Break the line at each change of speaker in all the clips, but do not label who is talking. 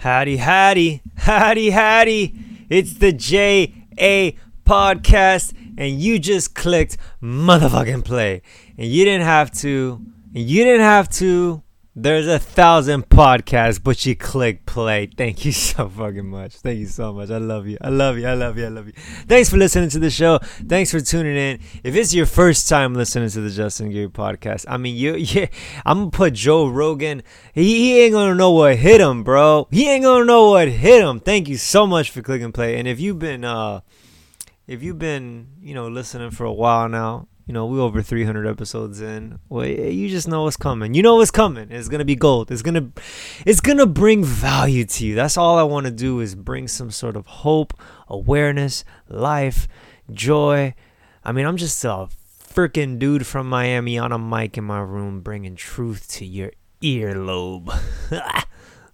Howdy, howdy, howdy, howdy. It's the JA podcast, and you just clicked motherfucking play. And you didn't have to, and you didn't have to. There's a thousand podcasts, but you click play. Thank you so fucking much. Thank you so much. I love you. I love you. I love you. I love you. Thanks for listening to the show. Thanks for tuning in. If it's your first time listening to the Justin Aguirre podcast, I mean, you, yeah, I'm gonna put Joe Rogan. He, he ain't gonna know what hit him, bro. He ain't gonna know what hit him. Thank you so much for clicking play. And if you've been, uh, if you've been, you know, listening for a while now, you know, we over 300 episodes in. Well, you just know what's coming. You know what's coming. It's gonna be gold. It's gonna, it's gonna bring value to you. That's all I want to do is bring some sort of hope, awareness, life, joy. I mean, I'm just a freaking dude from Miami on a mic in my room, bringing truth to your earlobe.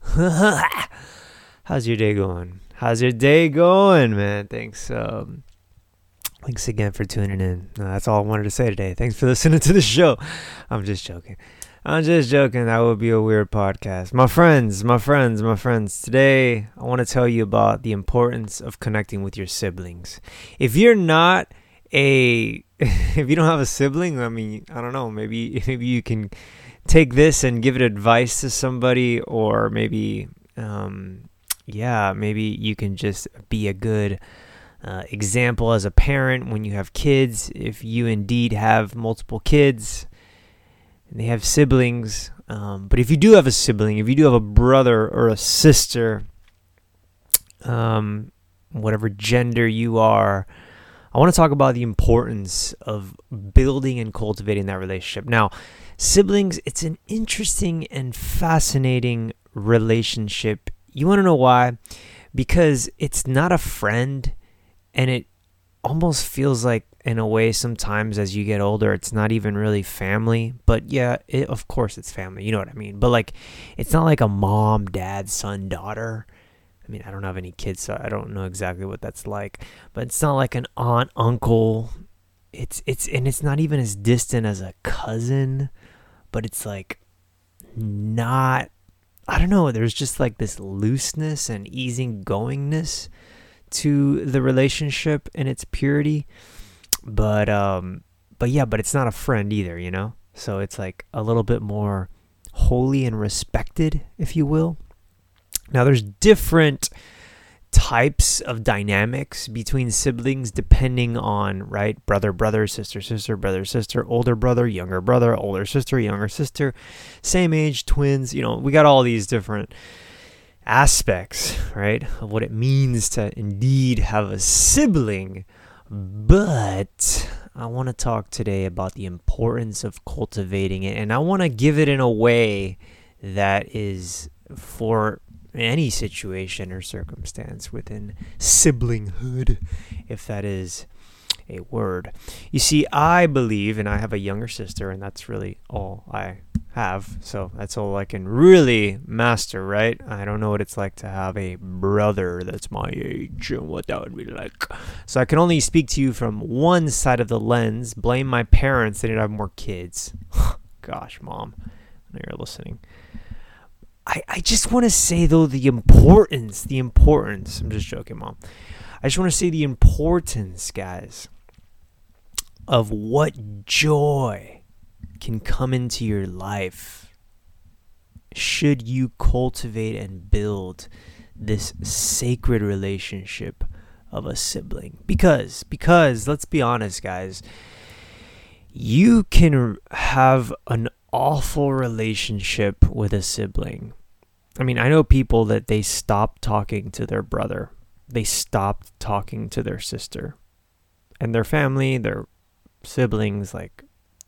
How's your day going? How's your day going, man? Thanks. Um, Thanks again for tuning in. That's all I wanted to say today. Thanks for listening to the show. I'm just joking. I'm just joking. That would be a weird podcast. My friends, my friends, my friends. Today, I want to tell you about the importance of connecting with your siblings. If you're not a, if you don't have a sibling, I mean, I don't know. Maybe, maybe you can take this and give it advice to somebody, or maybe, um, yeah, maybe you can just be a good uh, example as a parent when you have kids, if you indeed have multiple kids and they have siblings. Um, but if you do have a sibling, if you do have a brother or a sister, um, whatever gender you are, I want to talk about the importance of building and cultivating that relationship. Now, siblings, it's an interesting and fascinating relationship. You want to know why? Because it's not a friend and it almost feels like in a way sometimes as you get older it's not even really family but yeah it, of course it's family you know what i mean? But like it's not like a mom dad son daughter. I mean i don't have any kids so i don't know exactly what that's like but it's not like an aunt uncle. It's it's and it's not even as distant as a cousin but it's like not i don't know there's just like this looseness and easygoingness to the relationship and its purity. But um but yeah, but it's not a friend either, you know? So it's like a little bit more holy and respected, if you will. Now there's different types of dynamics between siblings depending on right brother brother sister sister brother sister older brother younger brother older sister younger sister same age twins you know we got all these different aspects, right, of what it means to indeed have a sibling. But I want to talk today about the importance of cultivating it, and I want to give it in a way that is for any situation or circumstance within siblinghood, if that is a word. You see, I believe, and I have a younger sister, and that's really all I have. So that's all I can really master, right? I don't know what it's like to have a brother that's my age and what that would be like. So I can only speak to you from one side of the lens. Blame my parents, they didn't have more kids. Gosh, mom, I know you're listening. I, I just want to say, though, the importance, the importance. I'm just joking, mom. I just want to say the importance, guys, of what joy can come into your life should you cultivate and build this sacred relationship of a sibling. Because because let's be honest guys you can have an awful relationship with a sibling. I mean i know people that they stopped talking to their brother. They stopped talking to their sister and their family their siblings like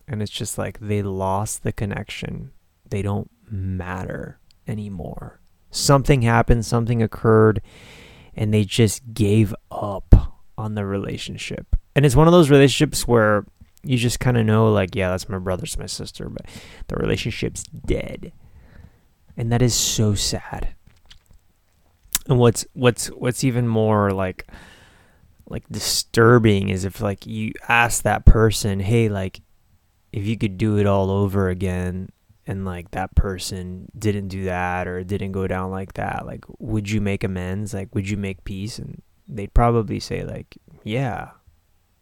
and it's just like they lost the connection. They don't matter anymore. Something happened, something occurred, and they just gave up on the relationship. And it's one of those relationships where you just kind of know, like, yeah, that's my brother, that's my sister, but the relationship's dead. And that is so sad. And what's what's what's even more like like disturbing is if like you ask that person, hey, like if you could do it all over again and like that person didn't do that or didn't go down like that like would you make amends? Like would you make peace? And they'd probably say like yeah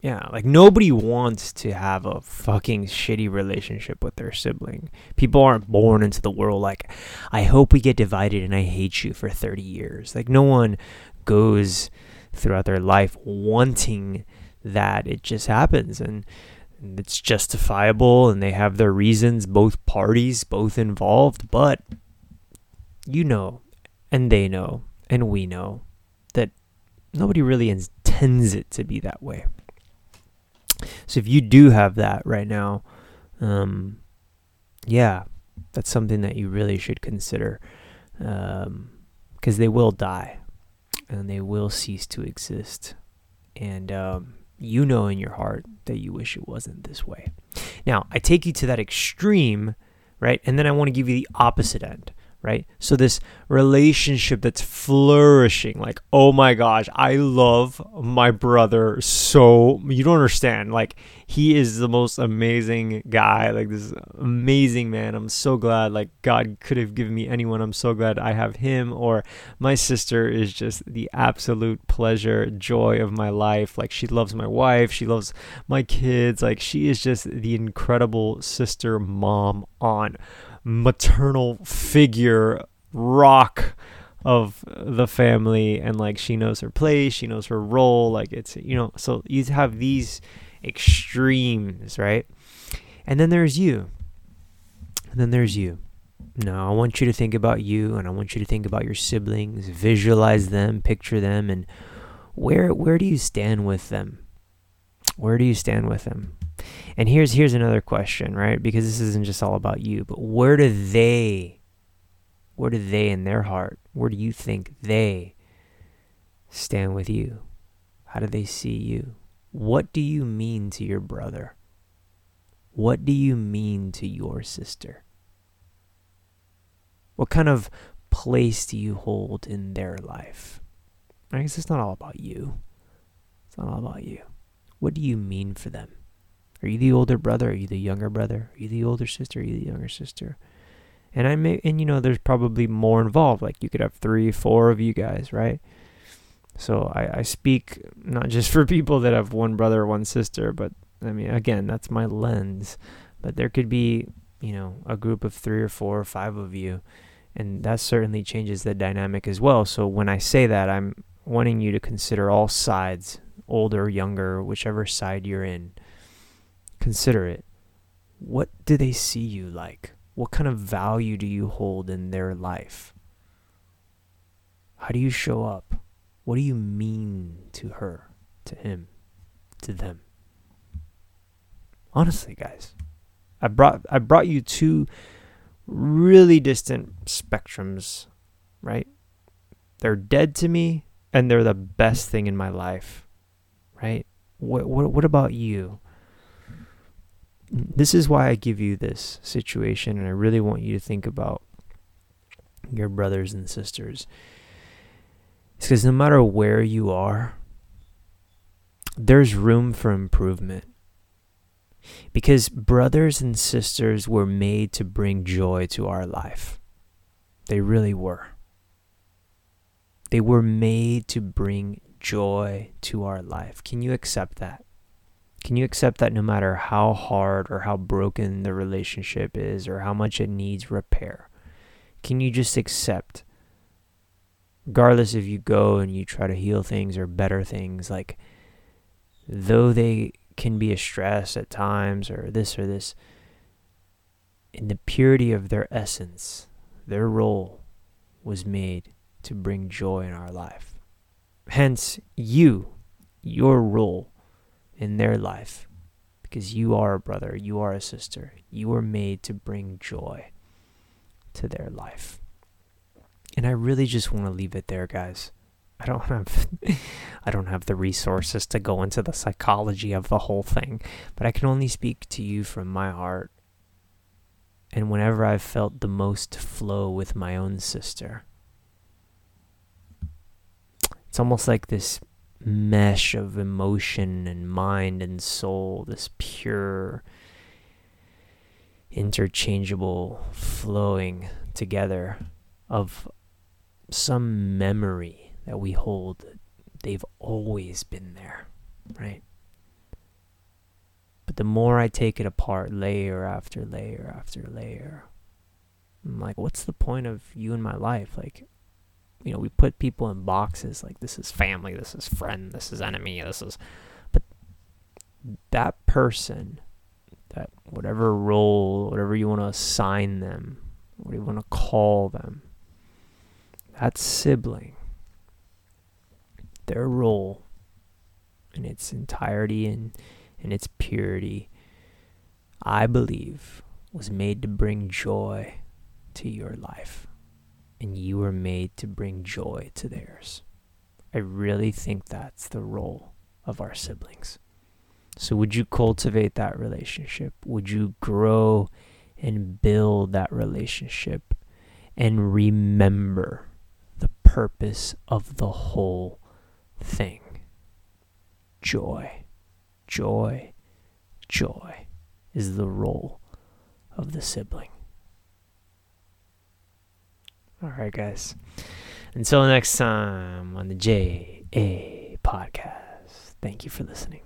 yeah. Like nobody wants to have a fucking shitty relationship with their sibling. People aren't born into the world like i hope we get divided and i hate you for 30 years. Like no one goes throughout their life wanting that. It just happens. And it's justifiable and they have their reasons, both parties, both involved, but you know, and they know, and we know that nobody really intends it to be that way. So if you do have that right now, um, yeah, that's something that you really should consider because um, they will die and they will cease to exist. And um, you know in your heart that you wish it wasn't this way. Now, I take you to that extreme, right? And then I want to give you the opposite end right? So this relationship that's flourishing, like, oh my gosh, I love my brother so you don't understand. Like he is the most amazing guy, like this amazing man. I'm so glad like God could have given me anyone. I'm so glad I have him or my sister is just the absolute pleasure, joy of my life. Like she loves my wife, she loves my kids. Like she is just the incredible sister, mom, aunt maternal figure rock of the family. And like she knows her place she knows her role like it's you know so you have these extremes right? And then there's you. And then there's you. Now i want you to think about you and i want you to think about your siblings visualize them picture them and where where do you stand with them? Where do you stand with them and here's here's another question, right? Because this isn't just all about you, but where do they where do they in their heart, where do you think they stand with you? How do they see you? What do you mean to your brother? What do you mean to your sister? What kind of place do you hold in their life? I guess it's not all about you. It's not all about you. What do you mean for them? Are you the older brother? Are you the younger brother? Are you the older sister? Are you the younger sister? And I may, and you know, there's probably more involved. Like you could have three, four of you guys, right? So I, I speak not just for people that have one brother one sister, but I mean, again, that's my lens. But there could be, you know, a group of three or four or five of you, and that certainly changes the dynamic as well. So when I say that, I'm wanting you to consider all sides, older, younger, whichever side you're in Consider it. What do they see you like? What kind of value do you hold in their life? How do you show up? What do you mean to her, to him, to them? Honestly, guys, I brought I brought you two really distant spectrums, right? They're dead to me and they're the best thing in my life, right? What what what about you? This is why I give you this situation, and I really want you to think about your brothers and sisters. It's because no matter where you are, there's room for improvement. Because brothers and sisters were made to bring joy to our life. They really were. They were made to bring joy to our life. Can you accept that? Can you accept that no matter how hard or how broken the relationship is or how much it needs repair? Can you just accept, regardless if you go and you try to heal things or better things, like though they can be a stress at times or this or this, in the purity of their essence, their role was made to bring joy in our life. Hence, you, your role in their life because you are a brother, you are a sister. You were made to bring joy to their life. And I really just want to leave it there, guys. I don't have I don't have the resources to go into the psychology of the whole thing, but I can only speak to you from my heart. And whenever I've felt the most flow with my own sister, it's almost like this mesh of emotion and mind and soul, this pure, interchangeable flowing together of some memory that we hold. They've always been there, right? But the more I take it apart, layer after layer after layer, I'm like, what's the point of you in my life? Like, you know, we put people in boxes like this is family, this is friend, this is enemy, this is. But that person, that whatever role, whatever you want to assign them, what do you want to call them, that sibling, their role in its entirety and in its purity, I believe was made to bring joy to your life. And you were made to bring joy to theirs. I really think that's the role of our siblings. So, would you cultivate that relationship? Would you grow and build that relationship and remember the purpose of the whole thing? Joy, joy, joy is the role of the sibling. All right, guys. Until next time on the JA podcast, thank you for listening.